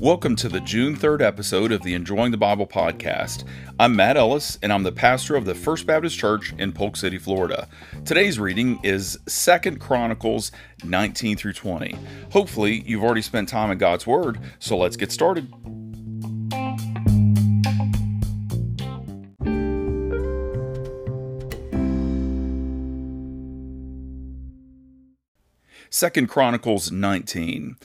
Welcome to the June 3rd episode of the Enjoying the Bible podcast. I'm Matt Ellis, and I'm the pastor of the First Baptist Church in Polk City, Florida. Today's reading is Second Chronicles 19 through 20. Hopefully, you've already spent time in God's Word, so let's get started. Second Chronicles 19.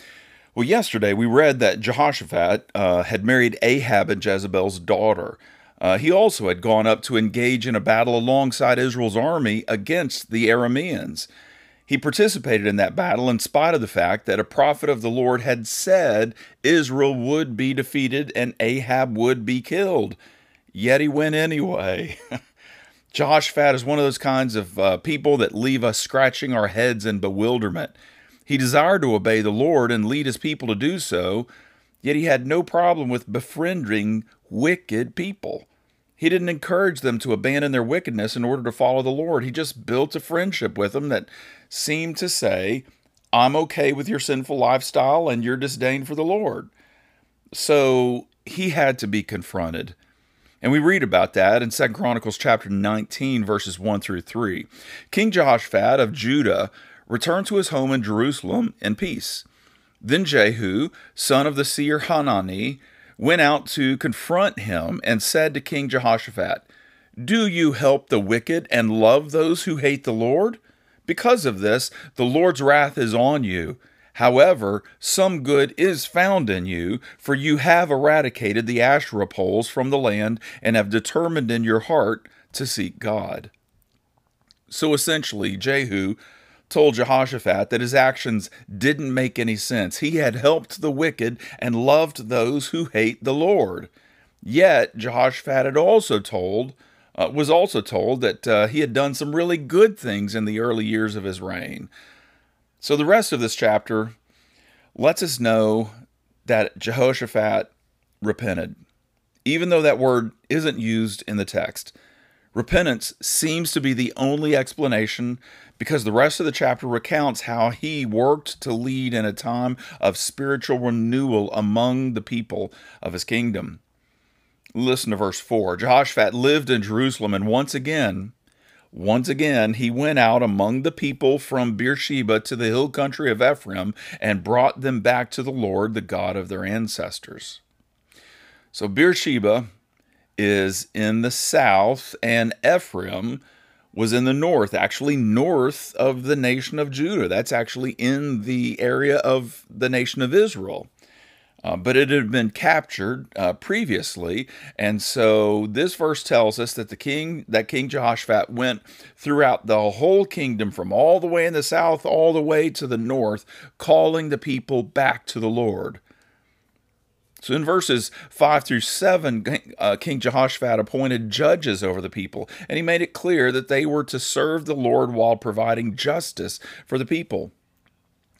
Well, yesterday we read that Jehoshaphat uh, had married Ahab and Jezebel's daughter. Uh, he also had gone up to engage in a battle alongside Israel's army against the Arameans. He participated in that battle in spite of the fact that a prophet of the Lord had said Israel would be defeated and Ahab would be killed. Yet he went anyway. Jehoshaphat is one of those kinds of uh, people that leave us scratching our heads in bewilderment. He desired to obey the Lord and lead his people to do so, yet he had no problem with befriending wicked people. He didn't encourage them to abandon their wickedness in order to follow the Lord. He just built a friendship with them that seemed to say, I'm okay with your sinful lifestyle and your disdain for the Lord. So he had to be confronted. And we read about that in 2 Chronicles chapter 19, verses 1 through 3. King Jehoshaphat of Judah returned to his home in Jerusalem in peace. Then Jehu, son of the seer Hanani, went out to confront him and said to King Jehoshaphat, Do you help the wicked and love those who hate the Lord? Because of this, the Lord's wrath is on you. However, some good is found in you, for you have eradicated the Asherah poles from the land and have determined in your heart to seek God. So essentially, Jehu told Jehoshaphat that his actions didn't make any sense. He had helped the wicked and loved those who hate the Lord. Yet Jehoshaphat had also told uh, was also told that uh, he had done some really good things in the early years of his reign. So the rest of this chapter lets us know that Jehoshaphat repented, even though that word isn't used in the text. Repentance seems to be the only explanation because the rest of the chapter recounts how he worked to lead in a time of spiritual renewal among the people of his kingdom. Listen to verse 4. Jehoshaphat lived in Jerusalem, and once again, once again, he went out among the people from Beersheba to the hill country of Ephraim and brought them back to the Lord, the God of their ancestors. So Beersheba is in the south, and Ephraim was in the north, actually north of the nation of Judah. That's actually in the area of the nation of Israel. Uh, but it had been captured uh, previously, and so this verse tells us that the king, that King Jehoshaphat, went throughout the whole kingdom, from all the way in the south, all the way to the north, calling the people back to the Lord. So in verses 5 through 7, uh, King Jehoshaphat appointed judges over the people, and he made it clear that they were to serve the Lord while providing justice for the people.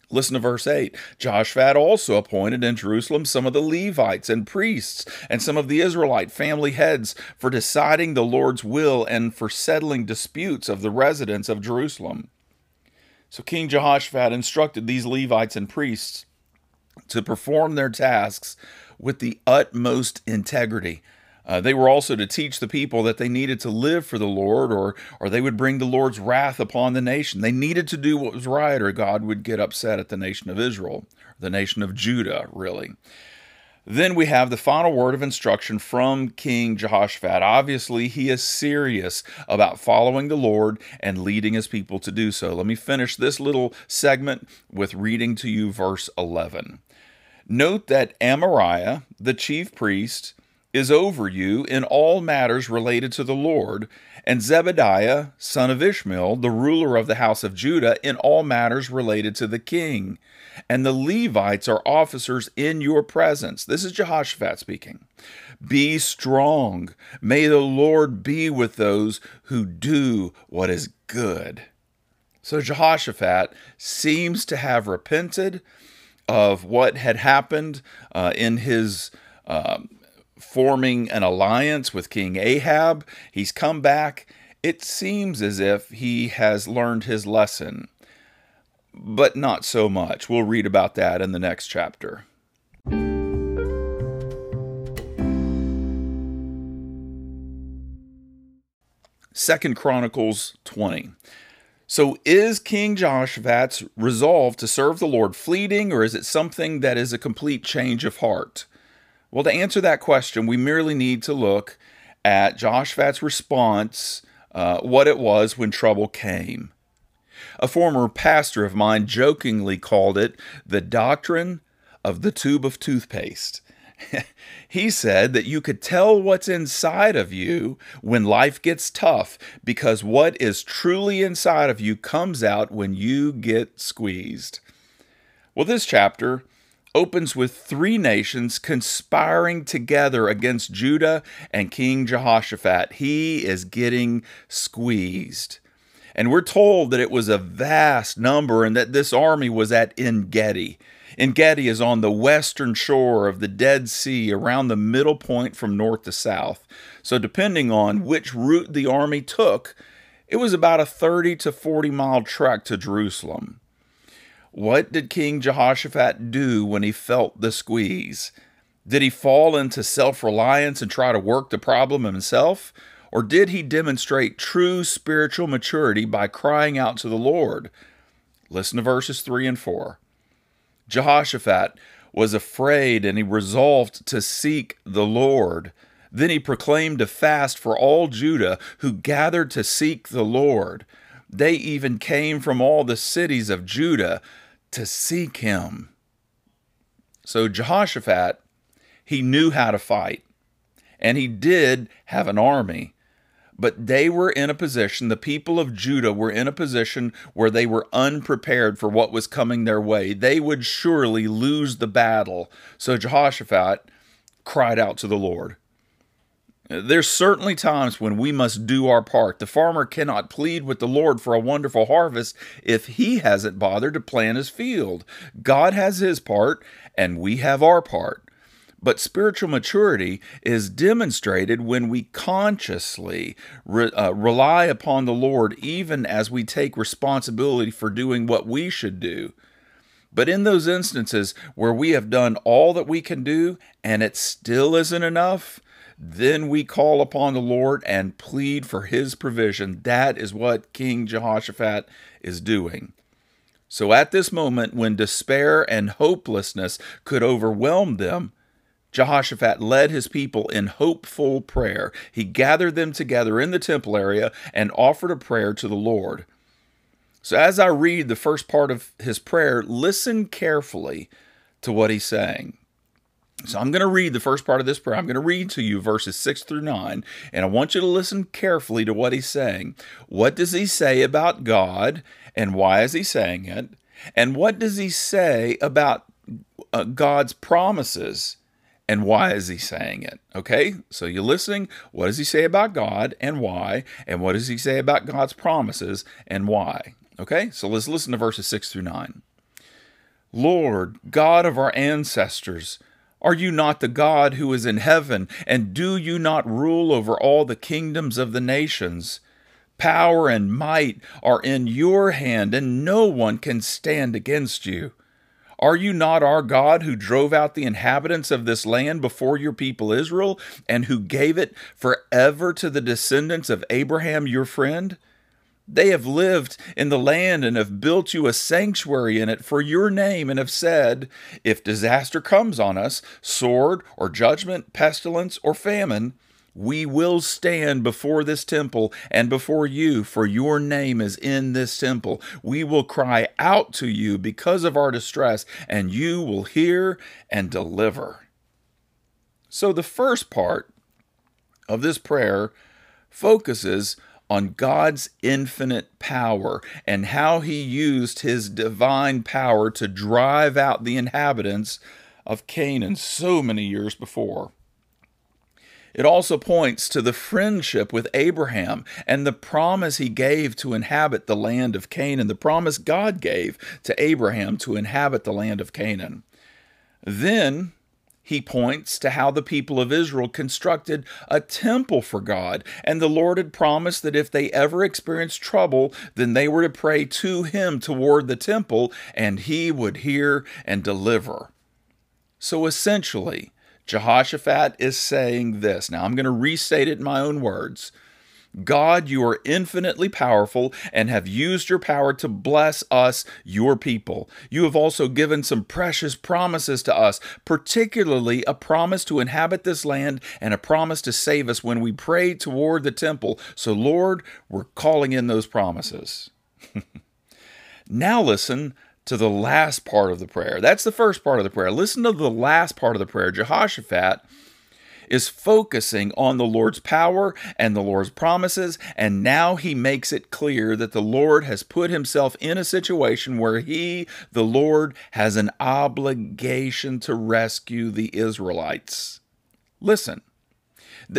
Listen to verse 8. Jehoshaphat also appointed in Jerusalem some of the Levites and priests and some of the Israelite family heads for deciding the Lord's will and for settling disputes of the residents of Jerusalem. So King Jehoshaphat instructed these Levites and priests to perform their tasks with the utmost integrity. Uh, they were also to teach the people that they needed to live for the Lord, or or they would bring the Lord's wrath upon the nation. They needed to do what was right, or God would get upset at the nation of Israel, the nation of Judah, really. Then we have the final word of instruction from King Jehoshaphat. Obviously, he is serious about following the Lord and leading his people to do so. Let me finish this little segment with reading to you verse 11. Note that Amariah, the chief priest, is over you in all matters related to the Lord, and Zebadiah, son of Ishmael, the ruler of the house of Judah, in all matters related to the king. And the Levites are officers in your presence. This is Jehoshaphat speaking. Be strong. May the Lord be with those who do what is good. So Jehoshaphat seems to have repented of what had happened uh, in his um, forming an alliance with King Ahab. He's come back. It seems as if he has learned his lesson. but not so much. We'll read about that in the next chapter. Second Chronicles 20. So is King Jehoshaphat's resolve to serve the Lord fleeting, or is it something that is a complete change of heart? Well, to answer that question, we merely need to look at Jehoshaphat's response, uh, what it was when trouble came. A former pastor of mine jokingly called it the doctrine of the tube of toothpaste. he said that you could tell what's inside of you when life gets tough because what is truly inside of you comes out when you get squeezed. Well, this chapter opens with three nations conspiring together against Judah and King Jehoshaphat. He is getting squeezed. And we're told that it was a vast number and that this army was at En Gedi. Engedi is on the western shore of the Dead Sea, around the middle point from north to south. So, depending on which route the army took, it was about a 30 to 40 mile trek to Jerusalem. What did King Jehoshaphat do when he felt the squeeze? Did he fall into self reliance and try to work the problem himself? Or did he demonstrate true spiritual maturity by crying out to the Lord? Listen to verses 3 and 4. Jehoshaphat was afraid and he resolved to seek the Lord. Then he proclaimed a fast for all Judah who gathered to seek the Lord. They even came from all the cities of Judah to seek him. So Jehoshaphat, he knew how to fight, and he did have an army. But they were in a position, the people of Judah were in a position where they were unprepared for what was coming their way. They would surely lose the battle. So Jehoshaphat cried out to the Lord. There's certainly times when we must do our part. The farmer cannot plead with the Lord for a wonderful harvest if he hasn't bothered to plant his field. God has his part, and we have our part. But spiritual maturity is demonstrated when we consciously re, uh, rely upon the Lord, even as we take responsibility for doing what we should do. But in those instances where we have done all that we can do and it still isn't enough, then we call upon the Lord and plead for his provision. That is what King Jehoshaphat is doing. So at this moment, when despair and hopelessness could overwhelm them, Jehoshaphat led his people in hopeful prayer. He gathered them together in the temple area and offered a prayer to the Lord. So, as I read the first part of his prayer, listen carefully to what he's saying. So, I'm going to read the first part of this prayer. I'm going to read to you verses 6 through 9, and I want you to listen carefully to what he's saying. What does he say about God, and why is he saying it? And what does he say about uh, God's promises? And why is he saying it? Okay, so you're listening. What does he say about God and why? And what does he say about God's promises and why? Okay, so let's listen to verses 6 through 9. Lord, God of our ancestors, are you not the God who is in heaven? And do you not rule over all the kingdoms of the nations? Power and might are in your hand, and no one can stand against you. Are you not our God who drove out the inhabitants of this land before your people Israel, and who gave it forever to the descendants of Abraham your friend? They have lived in the land and have built you a sanctuary in it for your name, and have said, If disaster comes on us, sword or judgment, pestilence or famine, we will stand before this temple and before you, for your name is in this temple. We will cry out to you because of our distress, and you will hear and deliver. So, the first part of this prayer focuses on God's infinite power and how he used his divine power to drive out the inhabitants of Canaan so many years before. It also points to the friendship with Abraham and the promise he gave to inhabit the land of Canaan, the promise God gave to Abraham to inhabit the land of Canaan. Then he points to how the people of Israel constructed a temple for God, and the Lord had promised that if they ever experienced trouble, then they were to pray to him toward the temple, and he would hear and deliver. So essentially, Jehoshaphat is saying this. Now, I'm going to restate it in my own words. God, you are infinitely powerful and have used your power to bless us, your people. You have also given some precious promises to us, particularly a promise to inhabit this land and a promise to save us when we pray toward the temple. So, Lord, we're calling in those promises. now, listen to the last part of the prayer. That's the first part of the prayer. Listen to the last part of the prayer. Jehoshaphat is focusing on the Lord's power and the Lord's promises, and now he makes it clear that the Lord has put himself in a situation where he, the Lord, has an obligation to rescue the Israelites. Listen.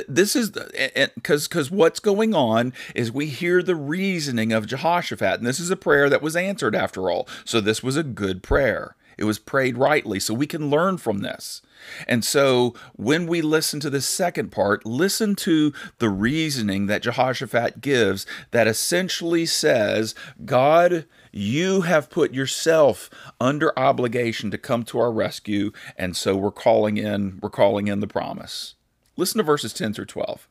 This is because because what's going on is we hear the reasoning of Jehoshaphat, and this is a prayer that was answered after all. So this was a good prayer. It was prayed rightly, so we can learn from this. And so when we listen to the second part, listen to the reasoning that Jehoshaphat gives that essentially says, God, you have put yourself under obligation to come to our rescue, and so we're calling in, we're calling in the promise. Listen to verses 10 through 12.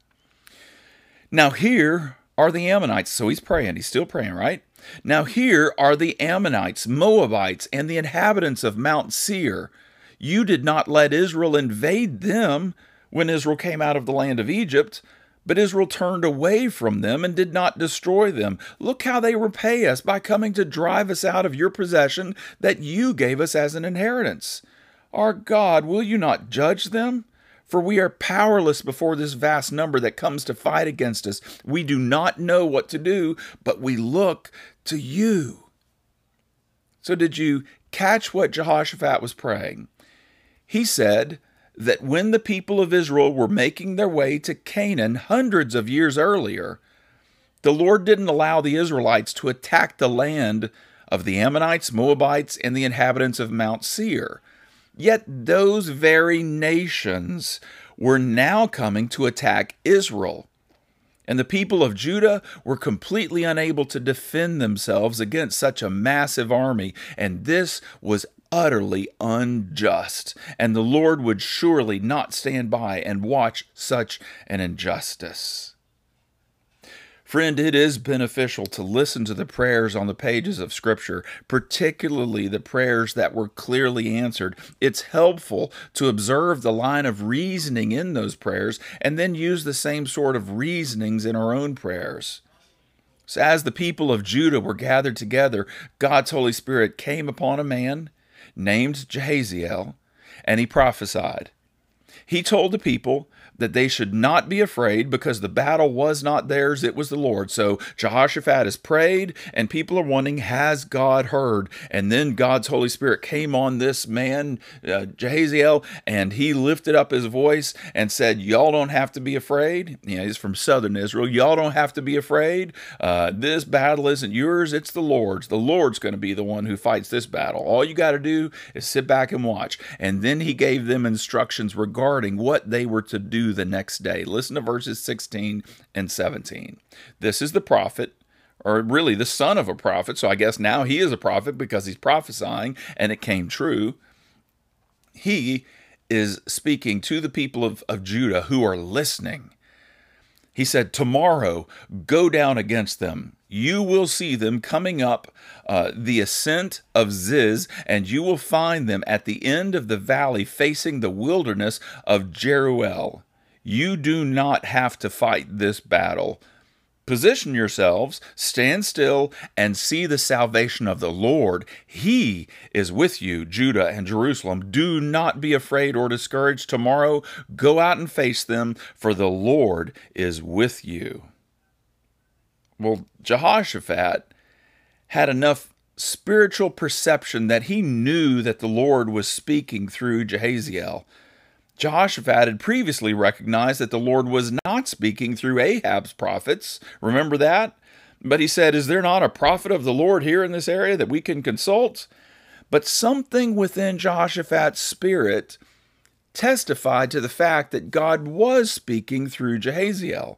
Now here are the Ammonites. So he's praying, he's still praying, right? Now here are the Ammonites, Moabites, and the inhabitants of Mount Seir you did not let Israel invade them when Israel came out of the land of Egypt, but Israel turned away from them and did not destroy them. Look how they repay us by coming to drive us out of your possession that you gave us as an inheritance. Our God, will you not judge them? For we are powerless before this vast number that comes to fight against us. We do not know what to do, but we look to you. So, did you catch what Jehoshaphat was praying? He said that when the people of Israel were making their way to Canaan hundreds of years earlier, the Lord didn't allow the Israelites to attack the land of the Ammonites, Moabites, and the inhabitants of Mount Seir. Yet those very nations were now coming to attack Israel. And the people of Judah were completely unable to defend themselves against such a massive army, and this was utterly unjust, and the Lord would surely not stand by and watch such an injustice. Friend, it is beneficial to listen to the prayers on the pages of Scripture, particularly the prayers that were clearly answered. It's helpful to observe the line of reasoning in those prayers and then use the same sort of reasonings in our own prayers. So, as the people of Judah were gathered together, God's Holy Spirit came upon a man named Jahaziel, and he prophesied. He told the people that they should not be afraid because the battle was not theirs, it was the Lord. So Jehoshaphat has prayed, and people are wondering, has God heard? And then God's Holy Spirit came on this man, uh, Jahaziel, and he lifted up his voice and said, Y'all don't have to be afraid. You know, he's from southern Israel. Y'all don't have to be afraid. Uh, this battle isn't yours, it's the Lord's. The Lord's going to be the one who fights this battle. All you got to do is sit back and watch. And then he gave them instructions regarding what they were to do the next day. Listen to verses 16 and 17. This is the prophet, or really the son of a prophet. So I guess now he is a prophet because he's prophesying and it came true. He is speaking to the people of, of Judah who are listening. He said, Tomorrow go down against them. You will see them coming up uh, the ascent of Ziz, and you will find them at the end of the valley facing the wilderness of Jeruel. You do not have to fight this battle. Position yourselves, stand still, and see the salvation of the Lord. He is with you, Judah and Jerusalem. Do not be afraid or discouraged. Tomorrow, go out and face them, for the Lord is with you. Well, Jehoshaphat had enough spiritual perception that he knew that the Lord was speaking through Jahaziel. Jehoshaphat had previously recognized that the Lord was not speaking through Ahab's prophets. Remember that? But he said, Is there not a prophet of the Lord here in this area that we can consult? But something within Jehoshaphat's spirit testified to the fact that God was speaking through Jahaziel.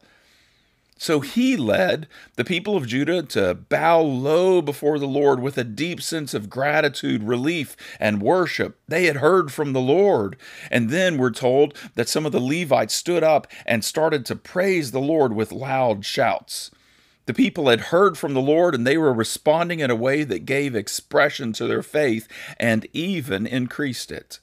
So he led the people of Judah to bow low before the Lord with a deep sense of gratitude, relief, and worship. They had heard from the Lord. And then we're told that some of the Levites stood up and started to praise the Lord with loud shouts. The people had heard from the Lord and they were responding in a way that gave expression to their faith and even increased it.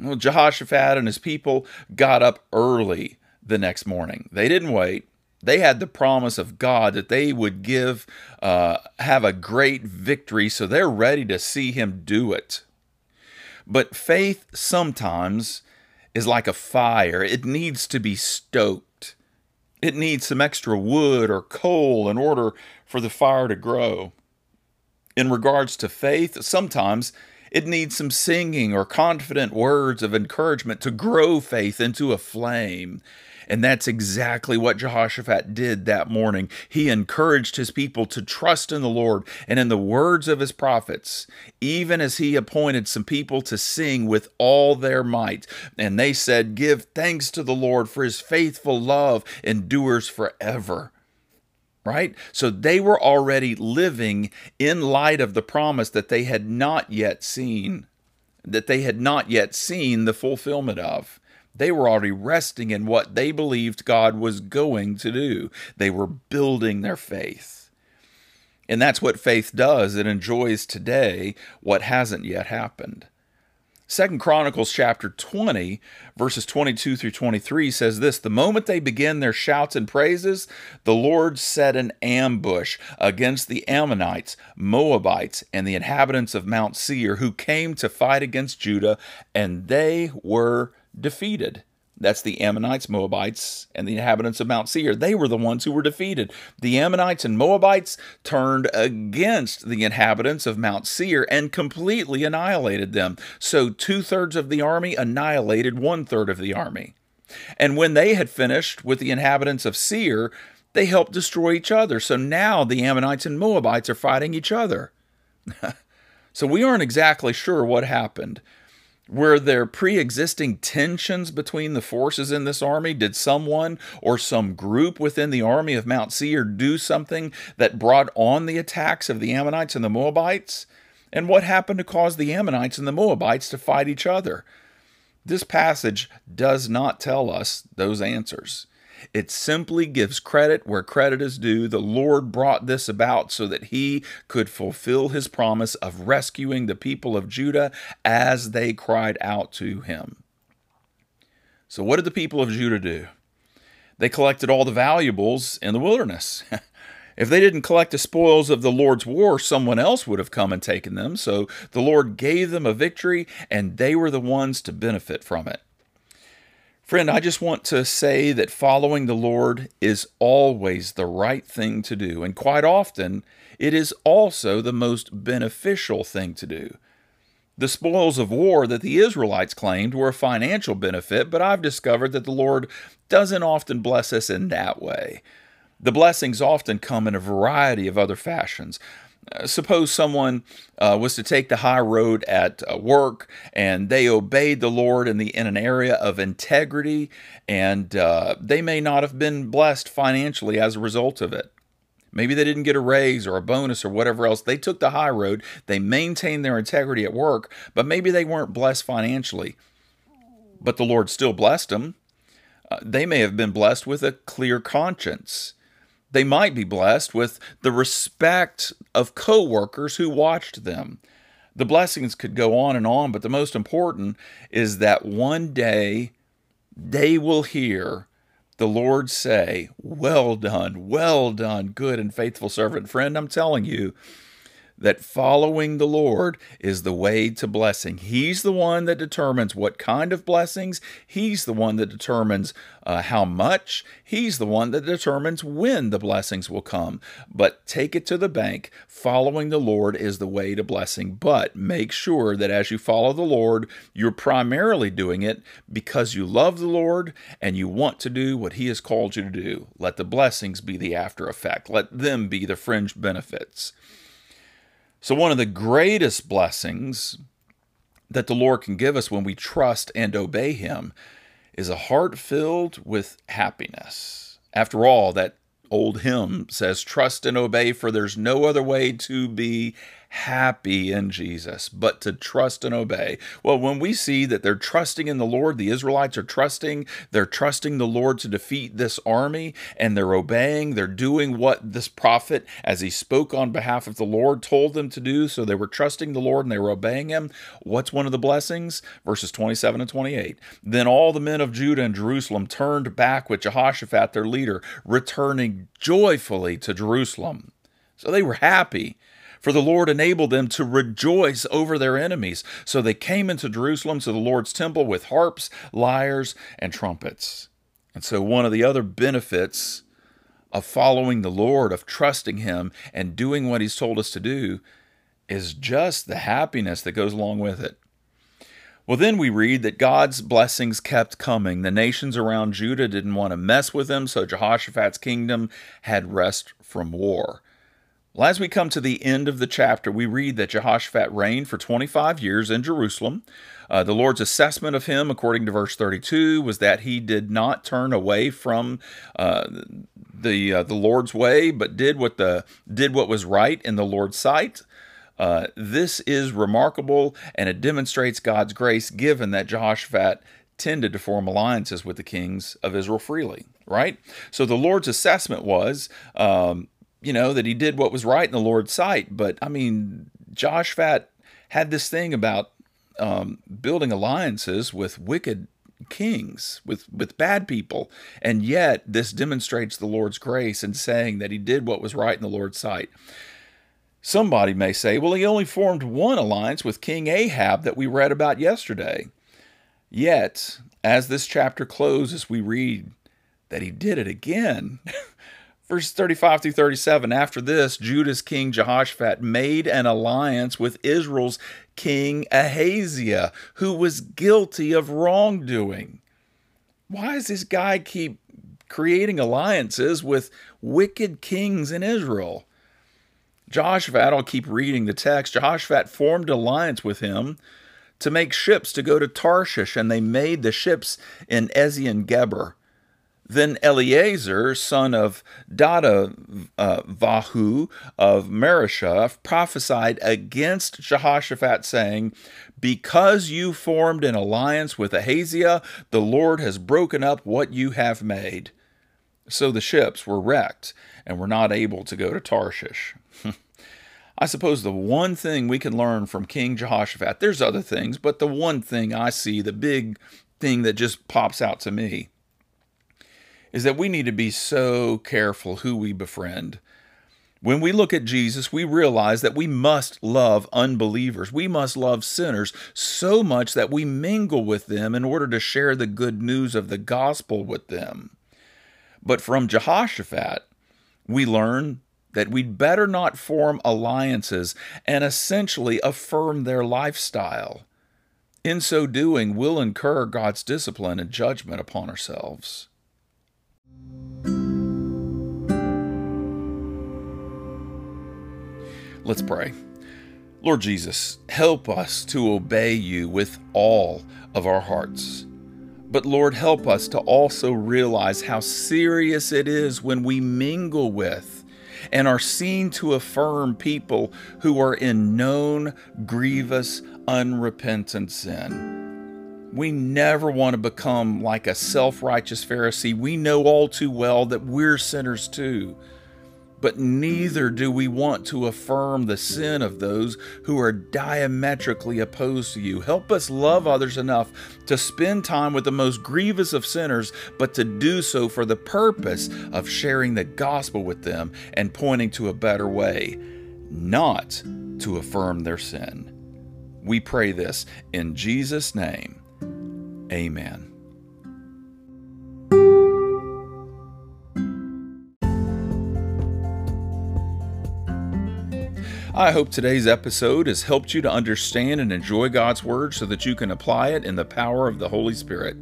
Well, Jehoshaphat and his people got up early the next morning. They didn't wait. They had the promise of God that they would give, uh, have a great victory, so they're ready to see Him do it. But faith sometimes is like a fire, it needs to be stoked. It needs some extra wood or coal in order for the fire to grow. In regards to faith, sometimes it needs some singing or confident words of encouragement to grow faith into a flame. And that's exactly what Jehoshaphat did that morning. He encouraged his people to trust in the Lord and in the words of his prophets, even as he appointed some people to sing with all their might. And they said, Give thanks to the Lord, for his faithful love endures forever right? So they were already living in light of the promise that they had not yet seen, that they had not yet seen the fulfillment of. They were already resting in what they believed God was going to do. They were building their faith. And that's what faith does. It enjoys today what hasn't yet happened. Second Chronicles chapter 20, verses 22 through 23 says this The moment they begin their shouts and praises, the Lord set an ambush against the Ammonites, Moabites, and the inhabitants of Mount Seir who came to fight against Judah, and they were defeated. That's the Ammonites, Moabites, and the inhabitants of Mount Seir. They were the ones who were defeated. The Ammonites and Moabites turned against the inhabitants of Mount Seir and completely annihilated them. So two thirds of the army annihilated one third of the army. And when they had finished with the inhabitants of Seir, they helped destroy each other. So now the Ammonites and Moabites are fighting each other. so we aren't exactly sure what happened. Were there pre existing tensions between the forces in this army? Did someone or some group within the army of Mount Seir do something that brought on the attacks of the Ammonites and the Moabites? And what happened to cause the Ammonites and the Moabites to fight each other? This passage does not tell us those answers. It simply gives credit where credit is due. The Lord brought this about so that he could fulfill his promise of rescuing the people of Judah as they cried out to him. So, what did the people of Judah do? They collected all the valuables in the wilderness. If they didn't collect the spoils of the Lord's war, someone else would have come and taken them. So the Lord gave them a victory, and they were the ones to benefit from it. Friend, I just want to say that following the Lord is always the right thing to do, and quite often it is also the most beneficial thing to do. The spoils of war that the Israelites claimed were a financial benefit, but I've discovered that the Lord doesn't often bless us in that way. The blessings often come in a variety of other fashions. Uh, suppose someone uh, was to take the high road at uh, work and they obeyed the Lord in, the, in an area of integrity, and uh, they may not have been blessed financially as a result of it. Maybe they didn't get a raise or a bonus or whatever else. They took the high road, they maintained their integrity at work, but maybe they weren't blessed financially. But the Lord still blessed them. Uh, they may have been blessed with a clear conscience they might be blessed with the respect of coworkers who watched them. The blessings could go on and on, but the most important is that one day they will hear the Lord say, Well done, well done, good and faithful servant. Friend, I'm telling you, that following the Lord is the way to blessing. He's the one that determines what kind of blessings, He's the one that determines uh, how much, He's the one that determines when the blessings will come. But take it to the bank. Following the Lord is the way to blessing. But make sure that as you follow the Lord, you're primarily doing it because you love the Lord and you want to do what He has called you to do. Let the blessings be the after effect, let them be the fringe benefits. So, one of the greatest blessings that the Lord can give us when we trust and obey Him is a heart filled with happiness. After all, that old hymn says, Trust and obey, for there's no other way to be happy in Jesus, but to trust and obey. Well, when we see that they're trusting in the Lord, the Israelites are trusting, they're trusting the Lord to defeat this army, and they're obeying, they're doing what this prophet, as he spoke on behalf of the Lord, told them to do. So they were trusting the Lord and they were obeying him. What's one of the blessings? Verses 27 and 28. Then all the men of Judah and Jerusalem turned back with Jehoshaphat, their leader, returning joyfully to Jerusalem. So they were happy for the Lord enabled them to rejoice over their enemies. So they came into Jerusalem to the Lord's temple with harps, lyres, and trumpets. And so, one of the other benefits of following the Lord, of trusting Him, and doing what He's told us to do is just the happiness that goes along with it. Well, then we read that God's blessings kept coming. The nations around Judah didn't want to mess with him, so Jehoshaphat's kingdom had rest from war. Well, as we come to the end of the chapter, we read that Jehoshaphat reigned for 25 years in Jerusalem. Uh, the Lord's assessment of him, according to verse 32, was that he did not turn away from uh, the uh, the Lord's way, but did what the did what was right in the Lord's sight. Uh, this is remarkable, and it demonstrates God's grace, given that Jehoshaphat tended to form alliances with the kings of Israel freely. Right. So the Lord's assessment was. Um, you know, that he did what was right in the Lord's sight. But I mean, Jehoshaphat had this thing about um, building alliances with wicked kings, with, with bad people. And yet, this demonstrates the Lord's grace in saying that he did what was right in the Lord's sight. Somebody may say, well, he only formed one alliance with King Ahab that we read about yesterday. Yet, as this chapter closes, we read that he did it again. Verses 35 through 37 After this, Judah's king Jehoshaphat made an alliance with Israel's king Ahaziah, who was guilty of wrongdoing. Why does this guy keep creating alliances with wicked kings in Israel? Jehoshaphat, I'll keep reading the text. Jehoshaphat formed alliance with him to make ships to go to Tarshish, and they made the ships in Ezion Geber. Then Eliezer, son of Dodavahu uh, of Mareshah, prophesied against Jehoshaphat, saying, Because you formed an alliance with Ahaziah, the Lord has broken up what you have made. So the ships were wrecked and were not able to go to Tarshish. I suppose the one thing we can learn from King Jehoshaphat, there's other things, but the one thing I see, the big thing that just pops out to me, is that we need to be so careful who we befriend. When we look at Jesus, we realize that we must love unbelievers. We must love sinners so much that we mingle with them in order to share the good news of the gospel with them. But from Jehoshaphat, we learn that we'd better not form alliances and essentially affirm their lifestyle. In so doing, we'll incur God's discipline and judgment upon ourselves. Let's pray. Lord Jesus, help us to obey you with all of our hearts. But Lord, help us to also realize how serious it is when we mingle with and are seen to affirm people who are in known, grievous, unrepentant sin. We never want to become like a self righteous Pharisee. We know all too well that we're sinners too but neither do we want to affirm the sin of those who are diametrically opposed to you. Help us love others enough to spend time with the most grievous of sinners, but to do so for the purpose of sharing the gospel with them and pointing to a better way, not to affirm their sin. We pray this in Jesus' name. Amen. I hope today's episode has helped you to understand and enjoy God's Word so that you can apply it in the power of the Holy Spirit.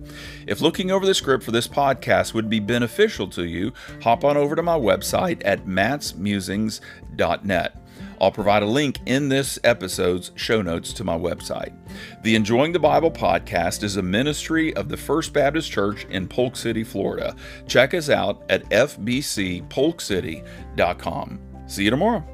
If looking over the script for this podcast would be beneficial to you, hop on over to my website at mattsmusings.net. I'll provide a link in this episode's show notes to my website. The Enjoying the Bible podcast is a ministry of the First Baptist Church in Polk City, Florida. Check us out at fbcpolkcity.com. See you tomorrow.